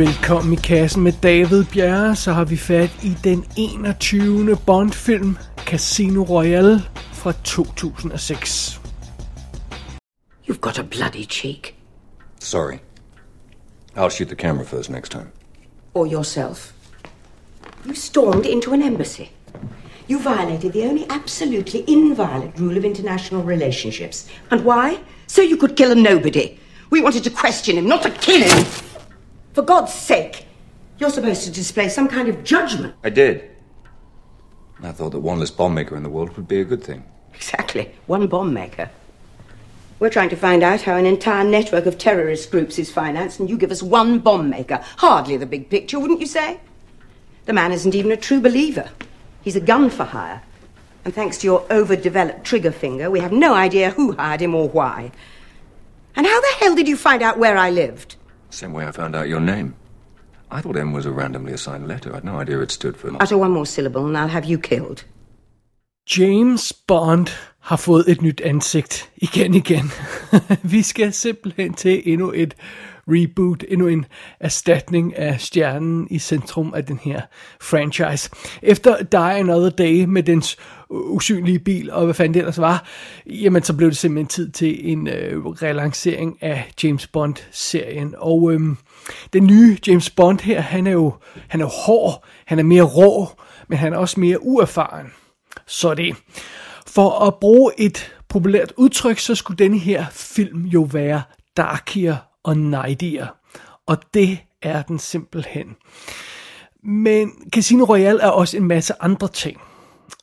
Velkommen i kassen med David Bjerre, så har vi fat i den 21. Bond-film Casino Royale fra 2006. You've got a bloody cheek. Sorry. I'll shoot the camera first next time. Or yourself. You stormed into an embassy. You violated the only absolutely inviolate rule of international relationships. And why? So you could kill a nobody. We wanted to question him, not to kill him. For God's sake, you're supposed to display some kind of judgment. I did. I thought that one less bomb maker in the world would be a good thing. Exactly. One bomb maker. We're trying to find out how an entire network of terrorist groups is financed, and you give us one bomb maker. Hardly the big picture, wouldn't you say? The man isn't even a true believer. He's a gun for hire. And thanks to your overdeveloped trigger finger, we have no idea who hired him or why. And how the hell did you find out where I lived? Same way I found out your name. I thought M was a randomly assigned letter. I had no idea it stood for. Utter one more syllable and I'll have you killed. James Bond har fået et nyt ansigt igen igen. Vi skal simpelthen til endnu et reboot, endnu en erstatning af stjernen i centrum af den her franchise. Efter Die Another Day med dens usynlige bil, og hvad fanden det ellers var, jamen så blev det simpelthen tid til en øh, relancering af James Bond-serien. Og øhm, den nye James Bond her, han er jo han er jo hård, han er mere rå, men han er også mere uerfaren. Så det. For at bruge et populært udtryk, så skulle denne her film jo være darkier og nightier. Og det er den simpelthen. Men Casino Royale er også en masse andre ting.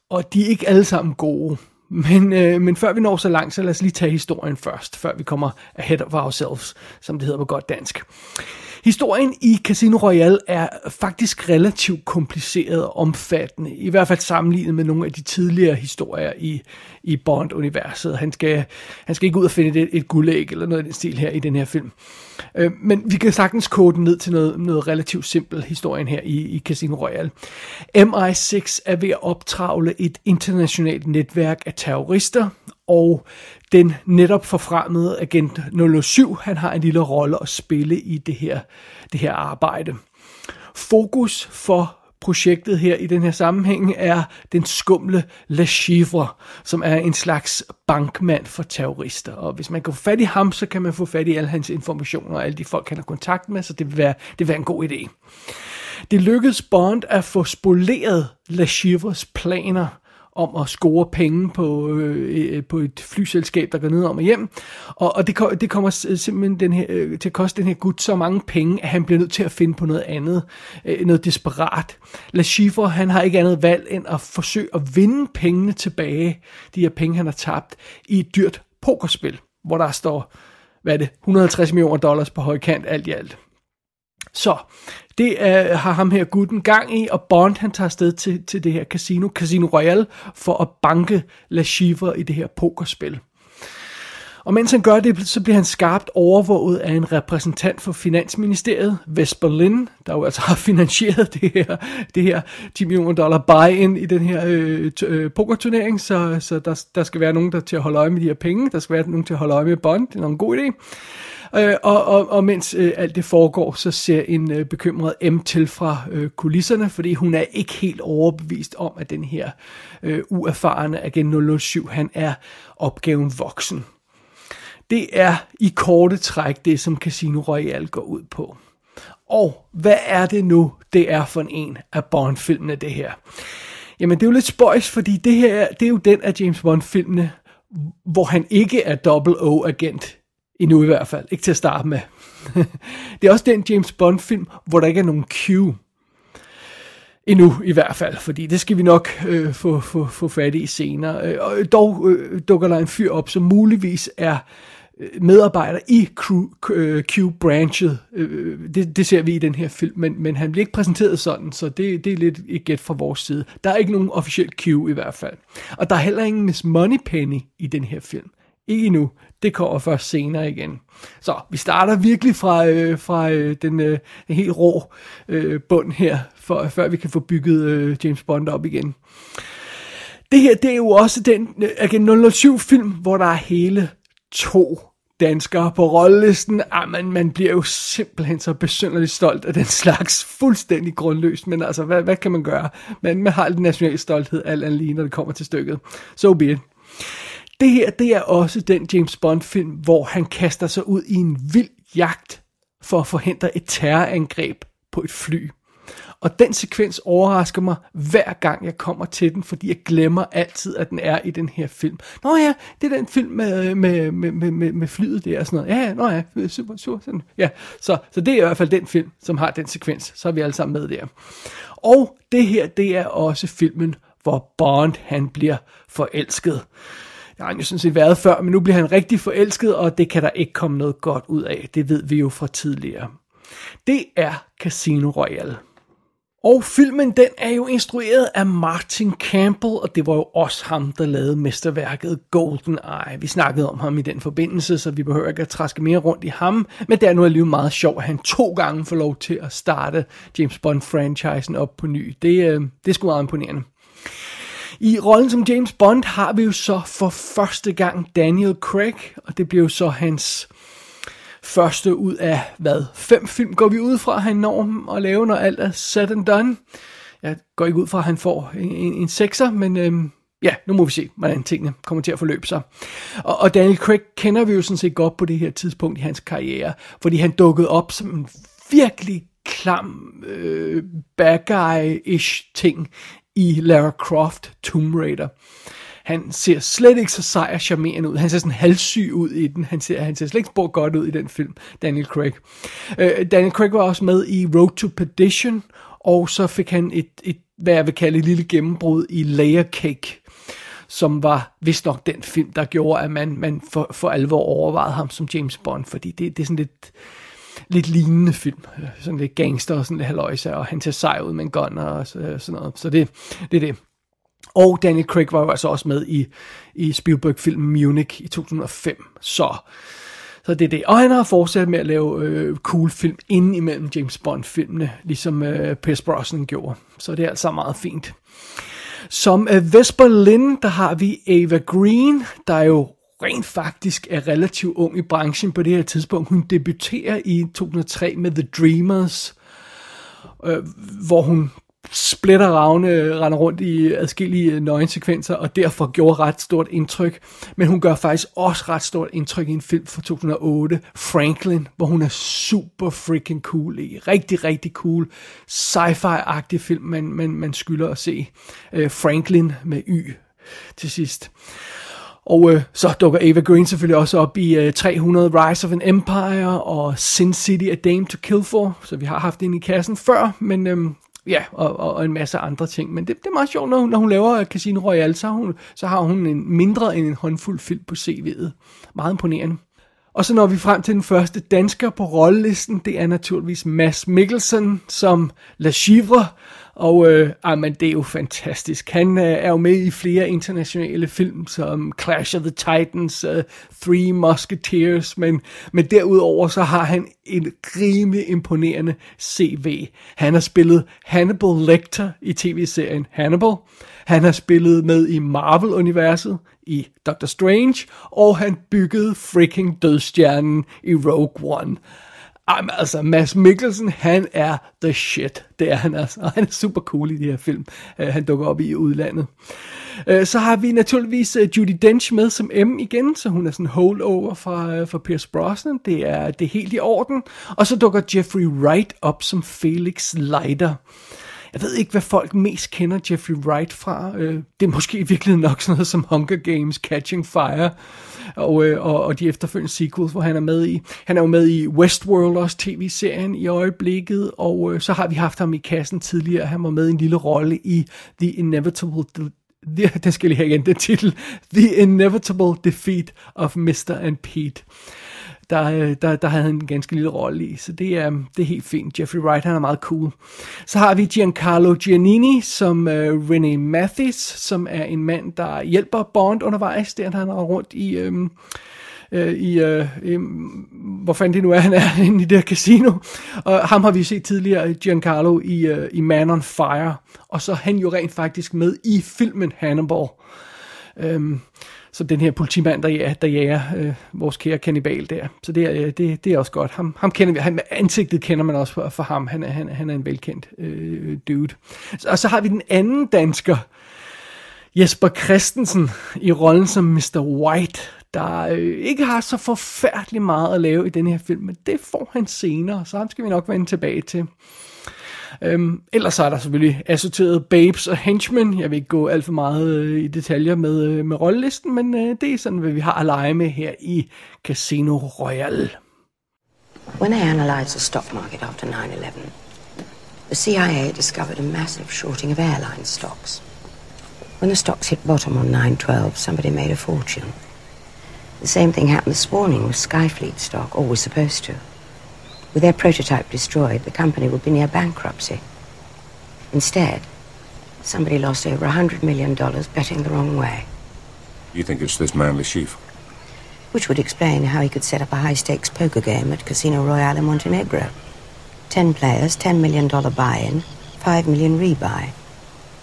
Og de er ikke alle sammen gode. Men, øh, men før vi når så langt, så lad os lige tage historien først, før vi kommer ahead of ourselves, som det hedder på godt dansk. Historien i Casino Royale er faktisk relativt kompliceret og omfattende, i hvert fald sammenlignet med nogle af de tidligere historier i, i Bond-universet. Han skal, han skal ikke ud og finde et, et guldæg eller noget af den stil her i den her film. Øh, men vi kan sagtens kode den ned til noget, noget relativt simpelt historien her i, i Casino Royale. MI6 er ved at optravle et internationalt netværk af terrorister, og den netop forfremmede agent 007, han har en lille rolle at spille i det her, det her arbejde. Fokus for projektet her i den her sammenhæng er den skumle Le Chivre, som er en slags bankmand for terrorister. Og hvis man kan få fat i ham, så kan man få fat i alle hans informationer og alle de folk, han har kontakt med, så det vil være, det vil være en god idé. Det lykkedes Bond at få spoleret Le Chivres planer, om at score penge på, øh, øh, på et flyselskab, der går ned om og hjem. Og, og det, det kommer simpelthen den her, øh, til at koste den her gut så mange penge, at han bliver nødt til at finde på noget andet, øh, noget desperat. La Chiffre, han har ikke andet valg end at forsøge at vinde pengene tilbage, de her penge, han har tabt, i et dyrt pokerspil, hvor der står, hvad er det, 150 millioner dollars på højkant alt i alt. Så det er, har ham her gutten gang i, og Bond han tager sted til, til det her casino, Casino Royale, for at banke La Chiffre i det her pokerspil. Og mens han gør det, så bliver han skarpt overvåget af en repræsentant for Finansministeriet, Vesper Lynn, der jo altså har finansieret det her, det her 10 millioner dollar buy-in i den her øh, øh, pokerturnering, så, så der, der skal være nogen der til at holde øje med de her penge, der skal være nogen til at holde øje med Bond, det er en god idé. Øh, og, og, og mens øh, alt det foregår, så ser en øh, bekymret M til fra øh, kulisserne, fordi hun er ikke helt overbevist om, at den her øh, uerfarne agent 007, han er opgaven voksen. Det er i korte træk det, som Casino Royale går ud på. Og hvad er det nu, det er for en af Bond-filmene, det her? Jamen, det er jo lidt spøjs, fordi det her det er jo den af James Bond-filmene, hvor han ikke er double O-agent Endnu i hvert fald. Ikke til at starte med. det er også den James Bond film, hvor der ikke er nogen Q. Endnu i hvert fald, fordi det skal vi nok øh, få, få, få fat i senere. Øh, og dog øh, dukker der en fyr op, som muligvis er øh, medarbejder i Q-branchet. Øh, øh, det, det ser vi i den her film, men, men han bliver ikke præsenteret sådan, så det, det er lidt et gæt fra vores side. Der er ikke nogen officiel Q i hvert fald. Og der er heller ingen Miss Moneypenny i den her film. Ikke endnu. Det kommer først senere igen. Så vi starter virkelig fra, øh, fra øh, den, øh, den helt rå øh, bund her, for, før vi kan få bygget øh, James Bond op igen. Det her, det er jo også den øh, 007 film, hvor der er hele to danskere på rollelisten. Ah, man, man bliver jo simpelthen så besynderligt stolt af den slags fuldstændig grundløst. Men altså, hvad, hvad kan man gøre? Men man har lidt national stolthed, alt andet lige, når det kommer til stykket. So be it. Det her, det er også den James Bond film, hvor han kaster sig ud i en vild jagt for at forhindre et terrorangreb på et fly. Og den sekvens overrasker mig hver gang jeg kommer til den, fordi jeg glemmer altid, at den er i den her film. Nå ja, det er den film med, øh, med, med, med, med flyet der og sådan noget. Ja, nå ja, øh, super, super. Sådan. Ja, så, så det er i hvert fald den film, som har den sekvens. Så er vi alle sammen med der. Og det her, det er også filmen, hvor Bond han bliver forelsket. Det har han jo sådan set været før, men nu bliver han rigtig forelsket, og det kan der ikke komme noget godt ud af. Det ved vi jo fra tidligere. Det er Casino Royale. Og filmen, den er jo instrueret af Martin Campbell, og det var jo også ham, der lavede mesterværket Golden Eye. Vi snakkede om ham i den forbindelse, så vi behøver ikke at træske mere rundt i ham. Men det er nu alligevel meget sjovt, at han to gange får lov til at starte James Bond-franchisen op på ny. Det, øh, det er sgu meget imponerende. I rollen som James Bond har vi jo så for første gang Daniel Craig, og det bliver jo så hans første ud af, hvad, fem film går vi ud fra, han når at lave, når alt er set and done. Jeg går ikke ud fra, at han får en, en, en sekser, men øhm, ja, nu må vi se, hvordan tingene kommer til at forløbe sig. Og, og Daniel Craig kender vi jo sådan set godt på det her tidspunkt i hans karriere, fordi han dukkede op som en virkelig klam øh, bad guy-ish ting i Lara Croft Tomb Raider. Han ser slet ikke så sej og charmerende ud. Han ser sådan halssyg ud i den. Han ser, han ser slet ikke spor godt ud i den film, Daniel Craig. Uh, Daniel Craig var også med i Road to Perdition, og så fik han et, et hvad jeg vil kalde et lille gennembrud i Layer Cake, som var vist nok den film, der gjorde, at man, man for, for alvor overvejede ham som James Bond, fordi det, det er sådan lidt lidt lignende film. Øh, sådan lidt gangster og sådan lidt haløjse, og han tager sej ud med en gun og øh, sådan noget. Så det, det er det. Og Daniel Craig var jo altså også med i, i Spielberg-filmen Munich i 2005. Så, så det er det. Og han har fortsat med at lave øh, cool film inden imellem James Bond-filmene, ligesom øh, Pierce Brosnan gjorde. Så det er altså meget fint. Som øh, Vesper Lynn, der har vi Ava Green, der jo rent faktisk er relativt ung i branchen på det her tidspunkt. Hun debuterer i 2003 med The Dreamers, øh, hvor hun splitter ravne render rundt i adskillige øh, nøgensekvenser, og derfor gjorde ret stort indtryk. Men hun gør faktisk også ret stort indtryk i en film fra 2008, Franklin, hvor hun er super freaking cool i. Rigtig, rigtig cool, sci-fi-agtig film, man, man, man skylder at se. Uh, Franklin med Y til sidst. Og øh, så dukker Ava Green selvfølgelig også op i øh, 300 Rise of an Empire og Sin City A Dame to Kill For, så vi har haft den i kassen før, men øh, ja, og, og, og en masse andre ting. Men det, det er meget sjovt, når, når hun laver Casino Royale, så har hun, så har hun en mindre end en håndfuld film på CV'et. Meget imponerende. Og så når vi frem til den første dansker på rollelisten, det er naturligvis Mads Mikkelsen som La Chivre, og øh, ah, man det er jo fantastisk. Han øh, er jo med i flere internationale film, som Clash of the Titans, uh, Three Musketeers, men, men derudover så har han en rimelig imponerende CV. Han har spillet Hannibal Lecter i tv-serien Hannibal. Han har spillet med i Marvel-universet i Doctor Strange, og han byggede freaking dødstjernen i Rogue One. Jamen, altså, Mads Mikkelsen, han er the shit. Det er han altså. Og han er super cool i de her film, uh, han dukker op i udlandet. Uh, så har vi naturligvis uh, Judy Dench med som M igen, så hun er sådan holdover fra, uh, fra Pierce Brosnan. Det er, det er helt i orden. Og så dukker Jeffrey Wright op som Felix Leiter. Jeg ved ikke, hvad folk mest kender Jeffrey Wright fra. Øh, det er måske virkelig nok sådan noget som Hunger Games, Catching Fire og, øh, og, og de efterfølgende sequels, hvor han er med i. Han er jo med i Westworld også, tv-serien i øjeblikket, og øh, så har vi haft ham i kassen tidligere. Han var med i en lille rolle i The Inevitable The, den skal lige have igen, den titel. The Inevitable Defeat of Mr. and Pete der, øh, der, der havde han en ganske lille rolle i. Så det er, det er helt fint. Jeffrey Wright, han er meget cool. Så har vi Giancarlo Giannini som øh, uh, René Mathis, som er en mand, der hjælper Bond undervejs. Der han er rundt i... Um, øh, i, øh, i, hvor fanden det nu er, han er inde i det her casino. Og ham har vi set tidligere, Giancarlo, i, øh, i Man on Fire. Og så er han jo rent faktisk med i filmen Hannibal. Øhm, så den her politimand, der, ja, der jager øh, vores kære kannibal der. Så det er, øh, det, det er også godt. Ham, ham kender vi, han, ansigtet kender man også for, for ham. Han er, han, han er en velkendt øh, dude. Og så har vi den anden dansker, Jesper Christensen, i rollen som Mr. White, der øh, ikke har så forfærdeligt meget at lave i den her film, men det får han senere, så ham skal vi nok vende tilbage til. Øhm, ellers så er der selvfølgelig assorteret Babes og Henchmen. Jeg vil ikke gå alt for meget øh, i detaljer med, øh, med rollelisten, men øh, det er sådan, hvad vi har at lege med her i Casino Royale. When they analyzed the stock market after 9-11, the CIA discovered a massive shorting of airline stocks. When the stocks hit bottom on 9-12, somebody made a fortune. The same thing happened this morning with Skyfleet stock, or was supposed to. With their prototype destroyed, the company would be near bankruptcy. Instead, somebody lost over a $100 million betting the wrong way. You think it's this man, Lashif? Which would explain how he could set up a high-stakes poker game at Casino Royale in Montenegro. Ten players, $10 million buy-in, 5 million rebuy.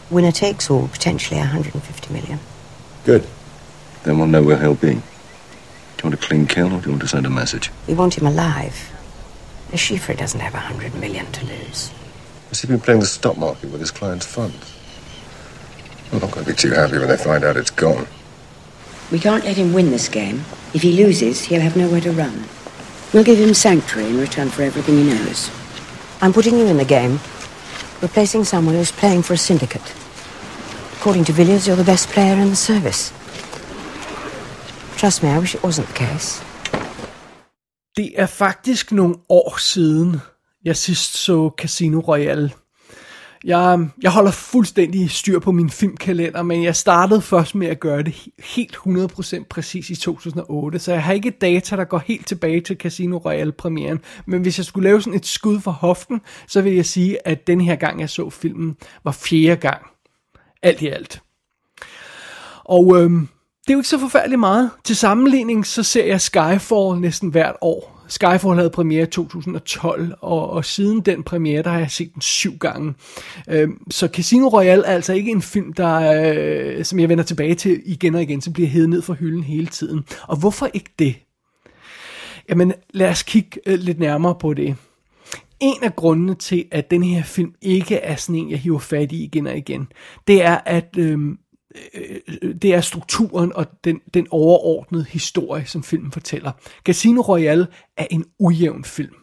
Winner takes all, potentially 150 million. Good. Then we'll know where he'll be. Do you want a clean kill or do you want to send a message? We want him alive. The Schiffer doesn't have a 100 million to lose. Has he been playing the stock market with his clients' funds? I'm not going to be too happy when they find out it's gone. We can't let him win this game. If he loses, he'll have nowhere to run. We'll give him sanctuary in return for everything he knows. I'm putting you in the game, replacing someone who's playing for a syndicate. According to Villiers, you're the best player in the service. Trust me, I wish it wasn't the case. Det er faktisk nogle år siden, jeg sidst så Casino Royale. Jeg, jeg holder fuldstændig styr på min filmkalender, men jeg startede først med at gøre det helt 100% præcis i 2008, så jeg har ikke data, der går helt tilbage til Casino Royale-premieren. Men hvis jeg skulle lave sådan et skud for hoften, så vil jeg sige, at den her gang, jeg så filmen, var fjerde gang. Alt i alt. Og øhm, det er jo ikke så forfærdeligt meget. Til sammenligning, så ser jeg Skyfall næsten hvert år. Skyfall havde premiere i 2012, og, og siden den premiere, der har jeg set den syv gange. Øh, så Casino Royale er altså ikke en film, der, øh, som jeg vender tilbage til igen og igen, som bliver hævet ned fra hylden hele tiden. Og hvorfor ikke det? Jamen, lad os kigge øh, lidt nærmere på det. En af grundene til, at den her film ikke er sådan en, jeg hiver fat i igen og igen, det er, at øh, Øh, øh, det er strukturen og den, den overordnede historie, som filmen fortæller. Casino Royale er en ujævn film.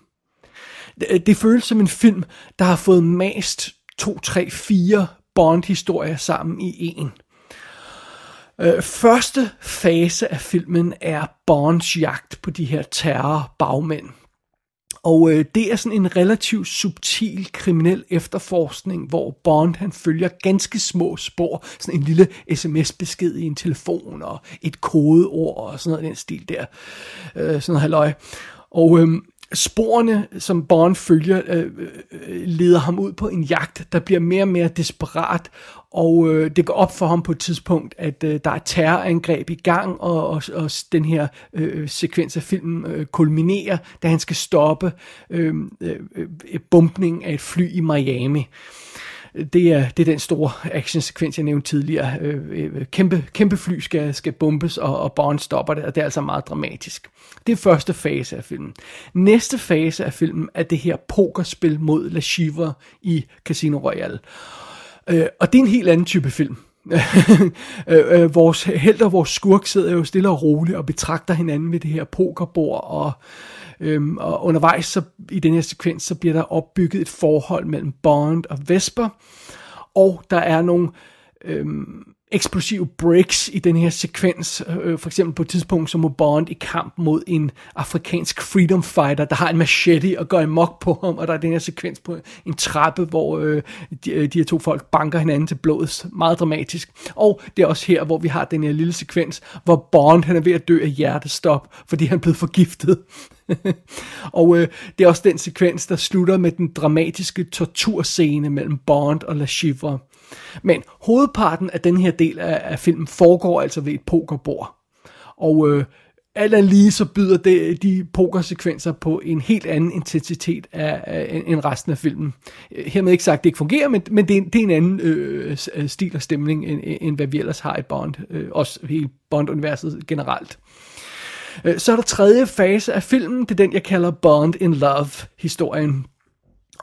Det, øh, det føles som en film, der har fået mast 2, 3, 4 Bond-historier sammen i en. Første fase af filmen er Bonds jagt på de her terror-bagmænd. Og øh, det er sådan en relativt subtil kriminel efterforskning, hvor Bond han følger ganske små spor, sådan en lille sms-besked i en telefon og et kodeord og sådan noget den stil der. Øh, sådan noget halløj. Og øh, sporene, som Bond følger, øh, øh, øh, leder ham ud på en jagt, der bliver mere og mere desperat, og øh, det går op for ham på et tidspunkt, at øh, der er terrorangreb i gang, og, og, og den her øh, sekvens af filmen øh, kulminerer, da han skal stoppe øh, øh, øh bumpning af et fly i Miami. Det er, det er den store actionsekvens, jeg nævnte tidligere. Øh, øh, kæmpe, kæmpe fly skal, skal bombes, og, og Bond stopper det, og det er altså meget dramatisk. Det er første fase af filmen. Næste fase af filmen er det her pokerspil mod La Chiva i Casino Royale. Øh, og det er en helt anden type film. øh, øh, vores held og vores skurk sidder jo stille og roligt og betragter hinanden ved det her pokerbord, og, øhm, og undervejs så, i den her sekvens, så bliver der opbygget et forhold mellem Bond og Vesper, og der er nogle øhm, eksplosive breaks i den her sekvens. Øh, for eksempel på et tidspunkt, så må Bond i kamp mod en afrikansk freedom fighter, der har en machete og går mok på ham, og der er den her sekvens på en trappe, hvor øh, de, øh, de her to folk banker hinanden til blodet. Meget dramatisk. Og det er også her, hvor vi har den her lille sekvens, hvor Bond han er ved at dø af hjertestop, fordi han er blevet forgiftet. og øh, det er også den sekvens, der slutter med den dramatiske torturscene mellem Bond og La Chivre. Men hovedparten af den her del af, af filmen foregår altså ved et pokerbord. Og øh, alt andet lige, så byder det, de pokersekvenser på en helt anden intensitet af, af, end resten af filmen. Hermed ikke sagt, at det ikke fungerer, men, men det, er, det er en anden øh, stil og stemning, end, end hvad vi ellers har i Bond. Øh, også hele Bond-universet generelt. Øh, så er der tredje fase af filmen, det er den, jeg kalder Bond in Love-historien.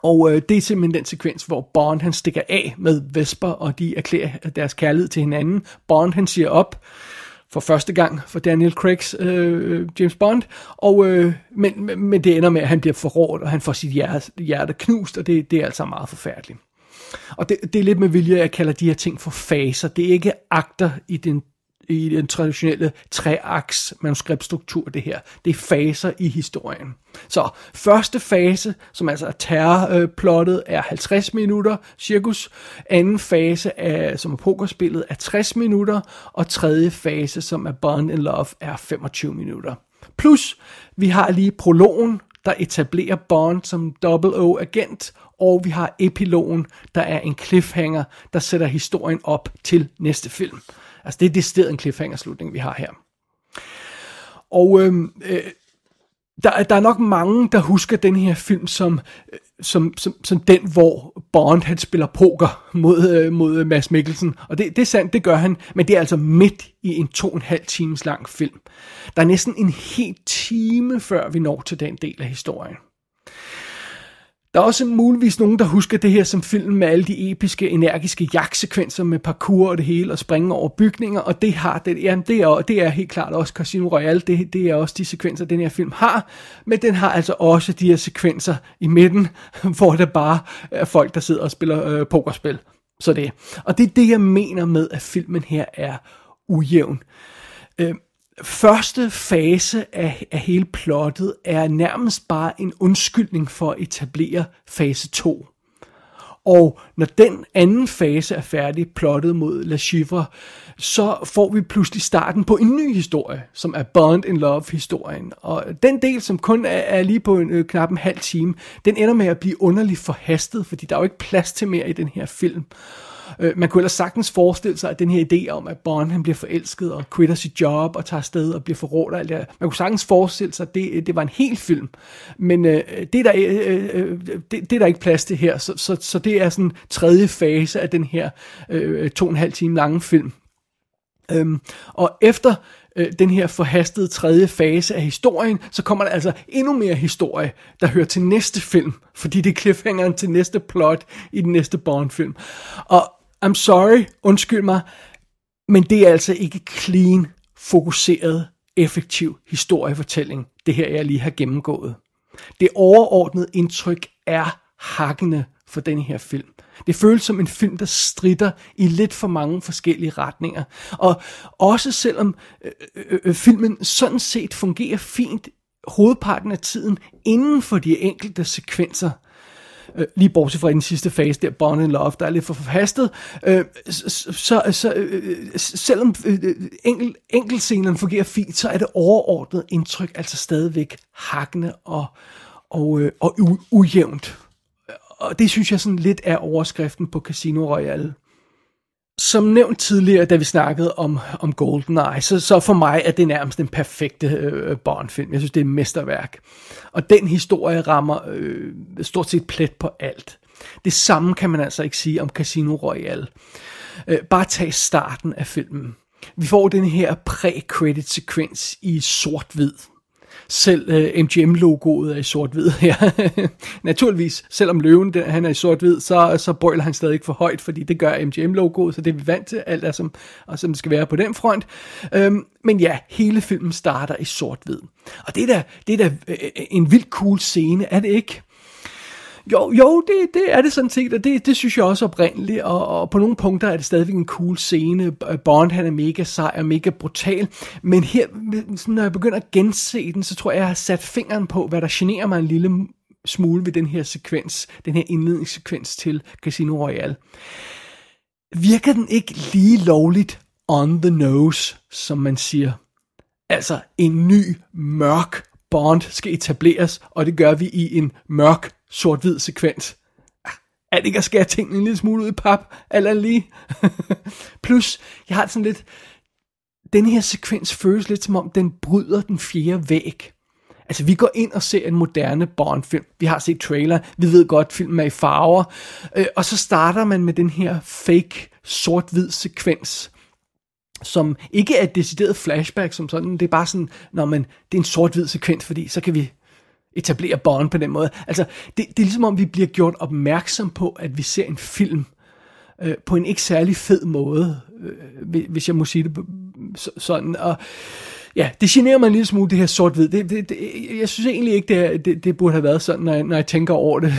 Og øh, det er simpelthen den sekvens, hvor Bond han stikker af med Vesper, og de erklærer deres kærlighed til hinanden. Bond han siger op for første gang for Daniel Craigs øh, James Bond, og, øh, men, men det ender med, at han bliver forrådt, og han får sit hjerte, hjerte knust, og det, det er altså meget forfærdeligt. Og det, det er lidt med vilje, at jeg kalder de her ting for faser. Det er ikke akter i den i den traditionelle treaks manuskriptstruktur, det her. Det er faser i historien. Så første fase, som altså er terrorplottet, er 50 minutter cirkus. Anden fase, er, som er pokerspillet, er 60 minutter. Og tredje fase, som er Bond in Love, er 25 minutter. Plus, vi har lige prologen, der etablerer Bond som double O agent, og vi har epilogen, der er en cliffhanger, der sætter historien op til næste film. Altså det er det en cliffhanger-slutning, vi har her. Og øhm, øh, der, der er nok mange, der husker den her film som, øh, som, som, som den, hvor Bond han spiller poker mod, øh, mod Mads Mikkelsen. Og det, det er sandt, det gør han, men det er altså midt i en to og en halv times lang film. Der er næsten en hel time, før vi når til den del af historien. Der er også muligvis nogen, der husker det her som film med alle de episke, energiske jagtsekvenser med parkour og det hele, og springe over bygninger, og det har det, jamen det er, det er helt klart også Casino Royale, det, det er også de sekvenser, den her film har, men den har altså også de her sekvenser i midten, hvor det bare er folk, der sidder og spiller øh, pokerspil. Så det. Og det er det, jeg mener med, at filmen her er ujævn. Øh, første fase af, af hele plottet er nærmest bare en undskyldning for at etablere fase 2. Og når den anden fase er færdig, plottet mod La Chivre, så får vi pludselig starten på en ny historie, som er Bond in Love-historien. Og den del, som kun er, er lige på en, øh, knap en halv time, den ender med at blive underligt forhastet, fordi der er jo ikke plads til mere i den her film. Øh, man kunne ellers sagtens forestille sig, at den her idé om, at Bond han bliver forelsket og quitter sit job og tager afsted og bliver forrådt og alt det her, man kunne sagtens forestille sig, at det, det var en hel film. Men øh, det, er der, øh, øh, det, det er der ikke plads til her, så, så, så det er sådan tredje fase af den her øh, to og en halv time lange film. Øhm, og efter øh, den her forhastede tredje fase af historien, så kommer der altså endnu mere historie, der hører til næste film, fordi det er cliffhangeren til næste plot i den næste Bond-film. Og I'm sorry, undskyld mig, men det er altså ikke clean, fokuseret, effektiv historiefortælling, det her jeg lige har gennemgået. Det overordnede indtryk er hakkende for den her film. Det føles som en film, der strider i lidt for mange forskellige retninger. Og også selvom øh, øh, øh, filmen sådan set fungerer fint hovedparten af tiden inden for de enkelte sekvenser, øh, Øh, lige bortset fra den sidste fase der, Bond and Love, der er lidt for forhastet, øh, så, så øh, øh selvom øh, øh, enkel, enkeltscenerne fungerer fint, så er det overordnet indtryk altså stadigvæk hakkende og, og, øh, og u- ujævnt. Og det synes jeg sådan lidt er overskriften på Casino Royale. Som nævnt tidligere, da vi snakkede om, om GoldenEye, så, så for mig er det nærmest den perfekte øh, Bond-film. Jeg synes, det er et mesterværk. Og den historie rammer øh, stort set plet på alt. Det samme kan man altså ikke sige om Casino Royale. Øh, bare tag starten af filmen. Vi får den her pre-credit-sekvens i sort-hvid. Selv øh, uh, MGM-logoet er i sort-hvid her. Naturligvis, selvom løven den, han er i sort-hvid, så, så brøler han stadig for højt, fordi det gør MGM-logoet, så det er vi vant til, alt er som, og som det skal være på den front. Um, men ja, hele filmen starter i sort-hvid. Og det er da, det er da uh, en vildt cool scene, er det ikke? Jo, jo det, det er det sådan set, og det, det synes jeg også oprindeligt, og, og på nogle punkter er det stadigvæk en cool scene. Bond han er mega sej og mega brutal, men her, når jeg begynder at gense den, så tror jeg, jeg har sat fingeren på, hvad der generer mig en lille smule ved den her sekvens, den her indledningssekvens til Casino Royale. Virker den ikke lige lovligt on the nose, som man siger? Altså en ny, mørk Bond skal etableres, og det gør vi i en mørk sort-hvid sekvens. Ah, er det ikke at skære tingene en lille smule ud i pap, eller lige? Plus, jeg har sådan lidt, den her sekvens føles lidt som om, den bryder den fjerde væg. Altså, vi går ind og ser en moderne Bond-film. Vi har set trailer, vi ved godt, filmen er i farver. Øh, og så starter man med den her fake sort-hvid sekvens, som ikke er et decideret flashback som sådan. Det er bare sådan, når man, det er en sort-hvid sekvens, fordi så kan vi etablere Bond på den måde. Altså, det, det er ligesom om, vi bliver gjort opmærksom på, at vi ser en film øh, på en ikke særlig fed måde, øh, hvis jeg må sige det sådan. Og ja, det generer mig en lille smule, det her sort-hvid. Det, det, det, jeg synes egentlig ikke, det, det, det burde have været sådan, når jeg, når jeg tænker over det,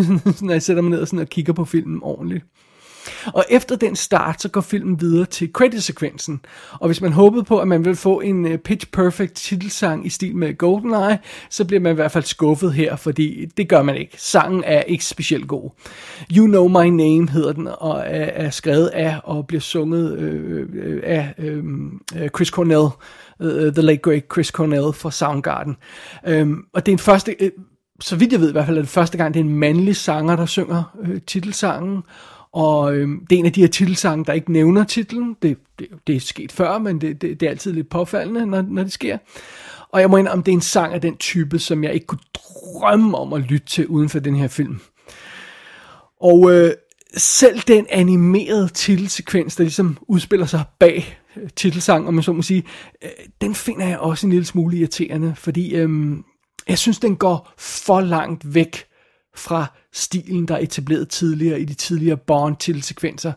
når jeg sætter mig ned og, sådan og kigger på filmen ordentligt. Og efter den start, så går filmen videre til credit-sekvensen. Og hvis man håbede på, at man ville få en øh, pitch perfect titelsang i stil med GoldenEye, så bliver man i hvert fald skuffet her, fordi det gør man ikke. Sangen er ikke specielt god. You Know My Name hedder den, og er, er skrevet af og bliver sunget øh, øh af øh, øh, Chris Cornell, The Late Great Chris Cornell fra Soundgarden. Um, og det er en første... øh, så vidt jeg ved i hvert fald, er det første gang, det er en mandlig sanger, der synger øh, titelsangen. Og øh, det er en af de her titelsange, der ikke nævner titlen. Det, det, det er sket før, men det, det, det er altid lidt påfaldende, når, når det sker. Og jeg må indrømme, det er en sang af den type, som jeg ikke kunne drømme om at lytte til uden for den her film. Og øh, selv den animerede titelsekvens, der ligesom udspiller sig bag øh, titelsang, om man så må sige, øh, den finder jeg også en lille smule irriterende, fordi øh, jeg synes, den går for langt væk fra stilen, der er etableret tidligere i de tidligere Bond-titelsekvenser.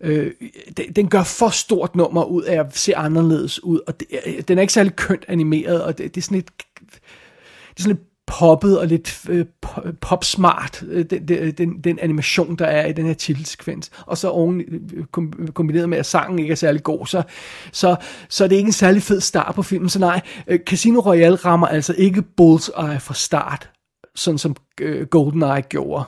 Øh, den, den gør for stort nummer ud af at se anderledes ud, og det, øh, den er ikke særlig kønt animeret, og det, det er sådan et... det er sådan lidt poppet og lidt øh, popsmart, øh, den, den, den animation, der er i den her titelsekvens. Og så oven, øh, kombineret med, at sangen ikke er særlig god, så, så, så er det ikke en særlig fed start på filmen. Så nej, øh, Casino Royale rammer altså ikke bullseye fra start sådan som øh, GoldenEye gjorde.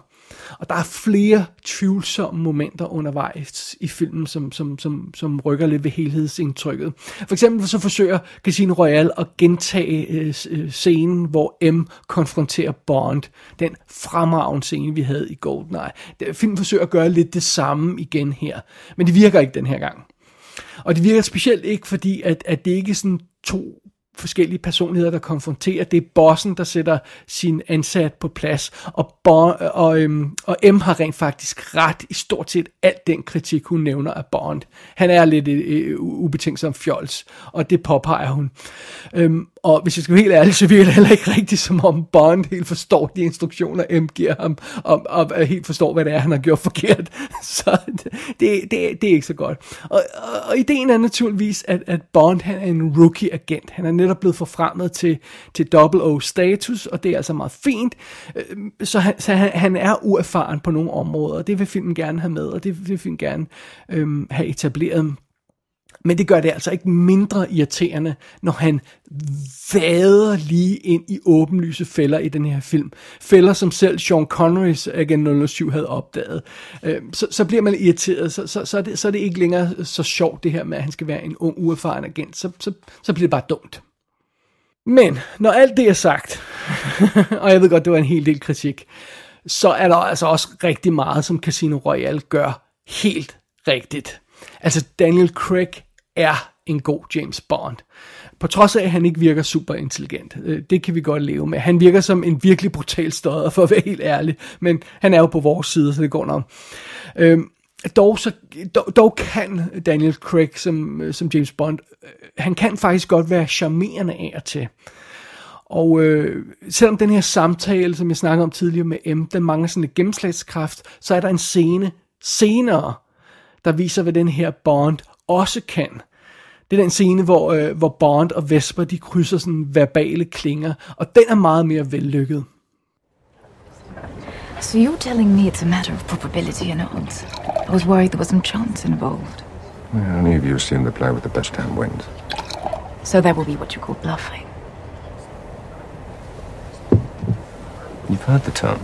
Og der er flere tvivlsomme momenter undervejs i filmen, som, som, som, som rykker lidt ved helhedsindtrykket. For eksempel så forsøger Casino Royale at gentage øh, øh scenen, hvor M konfronterer Bond. Den fremragende scene, vi havde i GoldenEye. Filmen forsøger at gøre lidt det samme igen her, men det virker ikke den her gang. Og det virker specielt ikke, fordi at, at det ikke er sådan to forskellige personligheder, der konfronterer. Det er bossen, der sætter sin ansat på plads, og, Bond, og, øhm, og M har rent faktisk ret i stort set alt den kritik, hun nævner af Bond. Han er lidt øh, øh ubetinget fjols, og det påpeger hun. Øhm, og hvis jeg skal være helt ærlig, så virker det heller ikke rigtigt, som om Bond helt forstår de instruktioner, M giver ham, og, og helt forstår, hvad det er, han har gjort forkert. Så det, det, det, er ikke så godt. Og, og, og ideen er naturligvis, at, at Bond han er en rookie-agent. Han er netop blevet forfremmet til, til double O-status, og det er altså meget fint. Øh, så han, så han, han er uerfaren på nogle områder, og det vil filmen gerne have med, og det vil filmen gerne øhm, have etableret. Men det gør det altså ikke mindre irriterende, når han vader lige ind i åbenlyse fælder i den her film. Fælder, som selv Sean Connerys Agent 007 havde opdaget. Øh, så, så bliver man irriteret, så, så, så, er det, så er det ikke længere så sjovt det her med, at han skal være en ung, uerfaren agent. Så, så, så bliver det bare dumt. Men når alt det er sagt, og jeg ved godt, det var en hel del kritik, så er der altså også rigtig meget, som Casino Royale gør helt rigtigt. Altså Daniel Craig er en god James Bond. På trods af, at han ikke virker super intelligent. Øh, det kan vi godt leve med. Han virker som en virkelig brutal støder, for at være helt ærlig. Men han er jo på vores side, så det går nok. Øhm, dog, så, dog, dog kan Daniel Craig som, øh, som James Bond, øh, han kan faktisk godt være charmerende af og til. Og øh, selvom den her samtale, som jeg snakkede om tidligere med M, den mangler sådan lidt gennemslagskraft, så er der en scene senere, der viser, hvad den her Bond også kan. Det er den scene, hvor, øh, hvor Bond og Vesper, de krydser sådan verbale klinger, og den er meget mere vellykket. So you're telling me it's a matter of probability and odds? I was worried there was some chance involved. Well, only if you assume the play with the best hand wins. So that will be what you call bluffing. You've heard the term.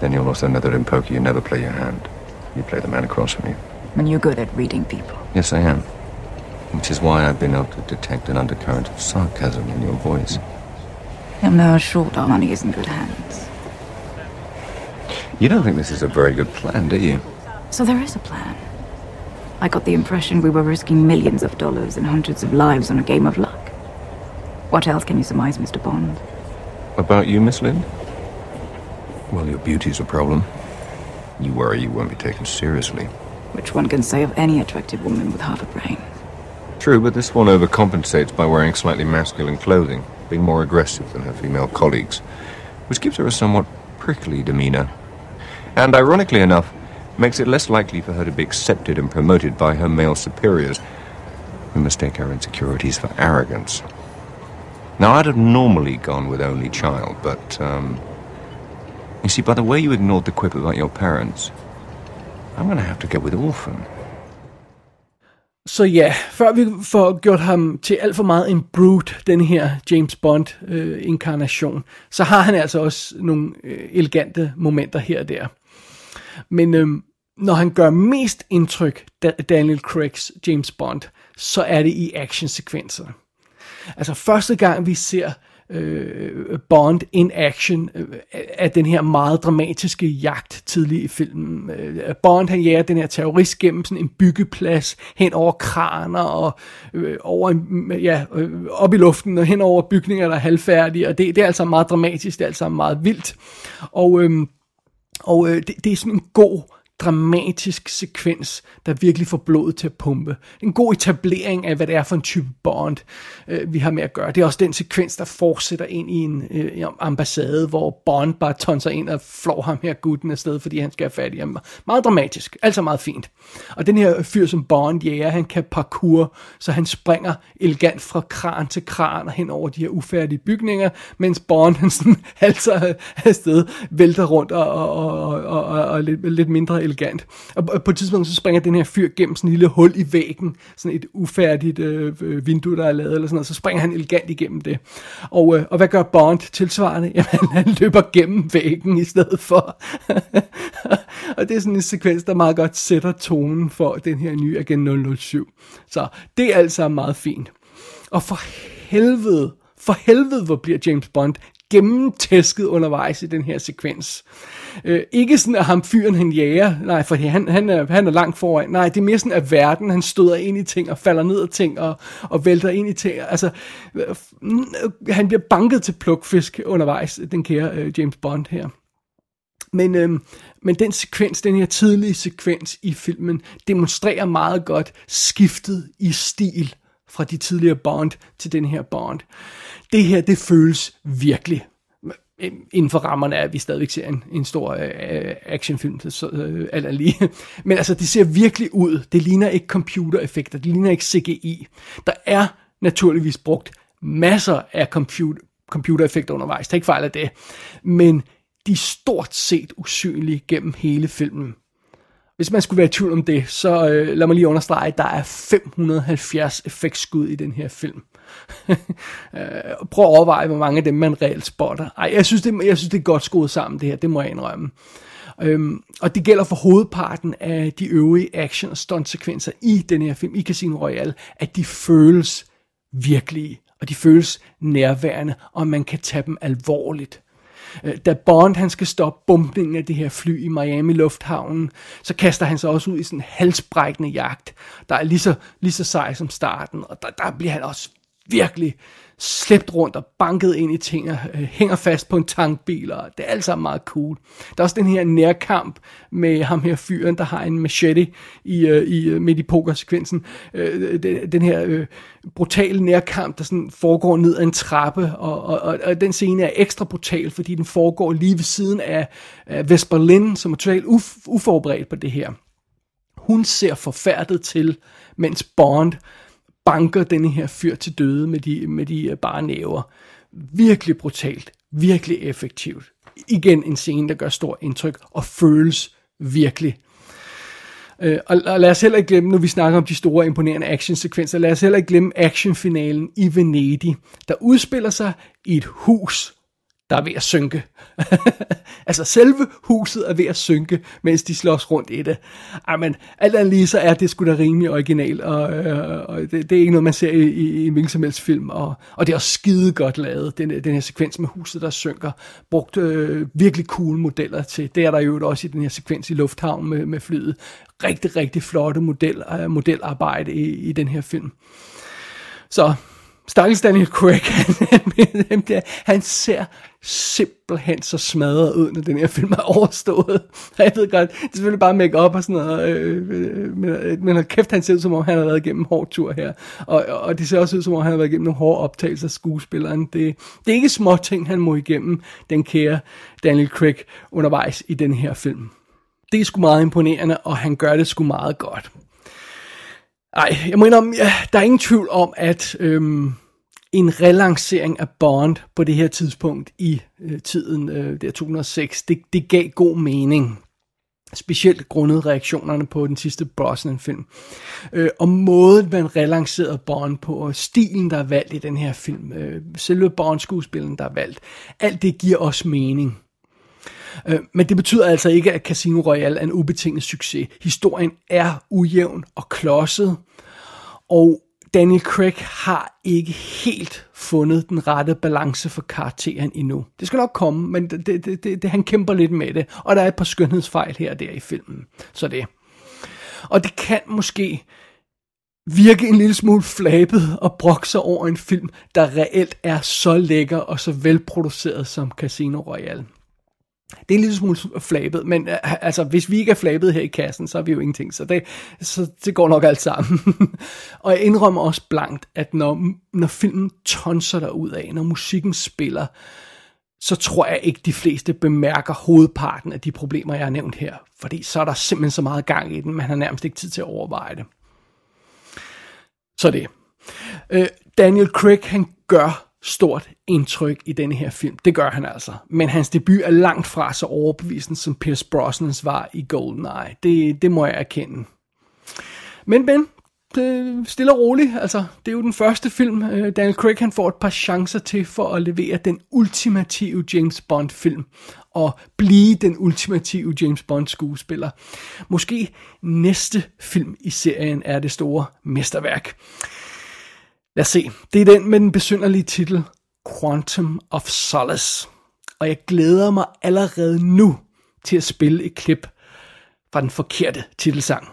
Then you'll also know that in poker you never play your hand. You play the man across from you. And you're good at reading people. Yes, I am. Which is why I've been able to detect an undercurrent of sarcasm in your voice. Know a short Arnie is in good hands. You don't think this is a very good plan, do you? So there is a plan. I got the impression we were risking millions of dollars and hundreds of lives on a game of luck. What else can you surmise, Mr. Bond? About you, Miss Lind? Well, your beauty's a problem. You worry you won't be taken seriously. Which one can say of any attractive woman with half a brain? True, but this one overcompensates by wearing slightly masculine clothing, being more aggressive than her female colleagues, which gives her a somewhat prickly demeanor. And ironically enough, makes it less likely for her to be accepted and promoted by her male superiors, who mistake her insecurities for arrogance. Now, I'd have normally gone with only child, but, um, you see, by the way you ignored the quip about your parents, I'm gonna have to go with orphan. Så ja, før vi får gjort ham til alt for meget en brute, den her James Bond-inkarnation, øh, så har han altså også nogle øh, elegante momenter her og der. Men øh, når han gør mest indtryk, Daniel Craigs James Bond, så er det i actionsekvenser. Altså første gang vi ser øh, Bond in action øh, af den her meget dramatiske jagt tidlig i filmen. Øh, Bond han jager den her terrorist gennem sådan en byggeplads hen over kraner og øh, over ja, øh, op i luften og hen over bygninger der er halvfærdige og det, det er altså meget dramatisk, det er altså meget vildt. Og, øh, og øh, det, det er sådan en god dramatisk sekvens, der virkelig får blodet til at pumpe. En god etablering af, hvad det er for en type Bond, øh, vi har med at gøre. Det er også den sekvens, der fortsætter ind i en øh, ambassade, hvor Bond bare tonser ind og flår ham her gutten afsted, fordi han skal have fat i ham. Meget dramatisk, altså meget fint. Og den her fyr som Bond jæger, han kan parkour, så han springer elegant fra kran til kran og hen over de her ufærdige bygninger, mens Bond han sådan halser afsted, vælter rundt og, og, og, og, og, og lidt, lidt mindre elegant. Og på et tidspunkt så springer den her fyr gennem sådan en lille hul i væggen, sådan et ufærdigt øh, øh, vindue, der er lavet, eller sådan noget, så springer han elegant igennem det. Og, øh, og hvad gør Bond tilsvarende? Jamen, han løber gennem væggen i stedet for. og det er sådan en sekvens, der meget godt sætter tonen for den her nye Agent 007. Så det er altså meget fint. Og for helvede, for helvede, hvor bliver James Bond gennemtæsket undervejs i den her sekvens. Øh, ikke sådan, at ham fyren han jager, nej, for han, han, er, han er langt foran. Nej, det er mere sådan, at verden, han støder ind i ting og falder ned af ting og, og vælter ind i ting. Altså, øh, han bliver banket til plukfisk undervejs, den kære øh, James Bond her. Men, øh, men den sekvens, den her tidlige sekvens i filmen, demonstrerer meget godt skiftet i stil fra de tidligere Bond til den her Bond. Det her, det føles virkelig øh, inden for rammerne af, at vi stadigvæk ser en, en stor øh, øh actionfilm, så, øh, lige. Men altså, det ser virkelig ud. Det ligner ikke computereffekter, det ligner ikke CGI. Der er naturligvis brugt masser af computer, computereffekter undervejs, det er ikke fejl af det. Men de er stort set usynlige gennem hele filmen. Hvis man skulle være i tvivl om det, så øh, lad mig lige understrege, at der er 570 effektskud i den her film. Øh, prøv at overveje, hvor mange af dem man reelt spotter. Ej, jeg synes, det, jeg synes, det er godt skruet sammen, det her. Det må jeg indrømme. Øhm, og det gælder for hovedparten af de øvrige action- og stuntsekvenser i den her film, i Casino Royale, at de føles virkelige, og de føles nærværende, og man kan tage dem alvorligt. Øh, da Bond han skal stoppe bumpningen af det her fly i Miami Lufthavnen, så kaster han sig også ud i sådan en halsbrækkende jagt, der er lige så, lige så sej som starten, og der, der bliver han også virkelig slæbt rundt og banket ind i ting og øh, hænger fast på en tankbil, og det er alt sammen meget cool. Der er også den her nærkamp med ham her fyren, der har en machete i, øh, i, øh, midt i pokersekvensen. Øh, øh den her øh, brutale nærkamp, der sådan foregår ned ad en trappe, og, og, og, og den scene er ekstra brutal, fordi den foregår lige ved siden af, af Vesper Lynn, som er totalt uf, uforberedt på det her. Hun ser forfærdet til, mens Bond banker denne her fyr til døde med de, med de øh, bare næver. Virkelig brutalt, virkelig effektivt. Igen en scene, der gør stor indtryk og føles virkelig. Øh, og, og lad os heller ikke glemme, når vi snakker om de store imponerende actionsekvenser, lad os heller ikke glemme actionfinalen i Venedig, der udspiller sig i et hus, der er ved at synke. altså selve huset er ved at synke, mens de slås rundt i det. Jamen, alt andet lige så er det sgu da rimelig original, og, øh, og det, det er ikke noget, man ser i, i, i hvilken som helst film, og, og det er også skide godt lavet, den, den her sekvens med huset, der synker. Brugt øh, virkelig cool modeller til. Det er der jo også i den her sekvens i lufthavnen med, med flyet. rigtig, rigtig flotte model, øh, modelarbejde i, i den her film. Så Stakkels Daniel Craig, han, han ser simpelthen så smadret ud, når den her film er overstået. Jeg ved godt, det er selvfølgelig bare make op og sådan noget, øh, øh, men, øh, men kæft, han ser ud som om, han har været igennem en hård tur her. Og, og det ser også ud som om, han har været igennem nogle hårde optagelser af skuespilleren. Det, det er ikke små ting, han må igennem, den kære Daniel Craig, undervejs i den her film. Det er sgu meget imponerende, og han gør det sgu meget godt. Ej, jeg mener, ja, der er ingen tvivl om, at øhm, en relancering af Bond på det her tidspunkt i øh, tiden, øh, der 2006, det, det gav god mening. Specielt grundet reaktionerne på den sidste Brosnan-film. Øh, og måden, man relancerede Bond på, og stilen, der er valgt i den her film, øh, selve Bond-skuespillen, der er valgt, alt det giver os mening. Øh, men det betyder altså ikke, at Casino Royale er en ubetinget succes. Historien er ujævn og klodset, og Daniel Craig har ikke helt fundet den rette balance for karakteren endnu. Det skal nok komme, men det, det, det, det, han kæmper lidt med det, og der er et par skønhedsfejl her og der i filmen. Så det. Og det kan måske virke en lille smule flabet og brokse over en film, der reelt er så lækker og så velproduceret som Casino Royale. Det er en lille smule flabet, men øh, altså, hvis vi ikke er flabet her i kassen, så er vi jo ingenting, så det, så det går nok alt sammen. og jeg indrømmer også blankt, at når, når filmen tonser der ud af, når musikken spiller, så tror jeg ikke, de fleste bemærker hovedparten af de problemer, jeg har nævnt her. Fordi så er der simpelthen så meget gang i den, man har nærmest ikke tid til at overveje det. Så det. Øh, Daniel Craig, han gør stort indtryk i denne her film. Det gør han altså. Men hans debut er langt fra så overbevisende, som Pierce Brosnans var i GoldenEye. Det, det må jeg erkende. Men Ben, det stille og roligt. Altså, det er jo den første film, øh, Daniel Craig han får et par chancer til for at levere den ultimative James Bond film og blive den ultimative James Bond skuespiller. Måske næste film i serien er det store mesterværk. Lad os se. Det er den med den besynderlige titel Quantum of Solace. Og jeg glæder mig allerede nu til at spille et klip fra den forkerte titelsang.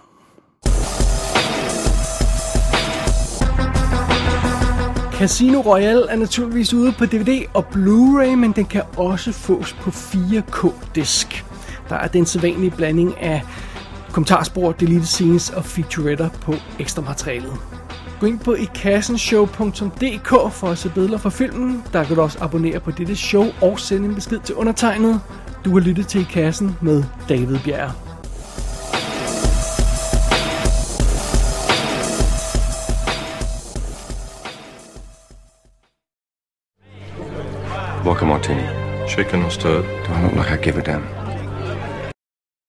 Casino Royale er naturligvis ude på DVD og Blu-ray, men den kan også fås på 4K-disk. Der er den sædvanlige blanding af kommentarspor, deleted scenes og featuretter på ekstra materialet. Gå ind på ikassenshow.dk for at se billeder fra filmen. Der kan du også abonnere på dette show og sende en besked til undertegnet. Du har lyttet til I Kassen med David Bjerg. Vodka martini. Chicken or stirred? Do I look like I give a damn?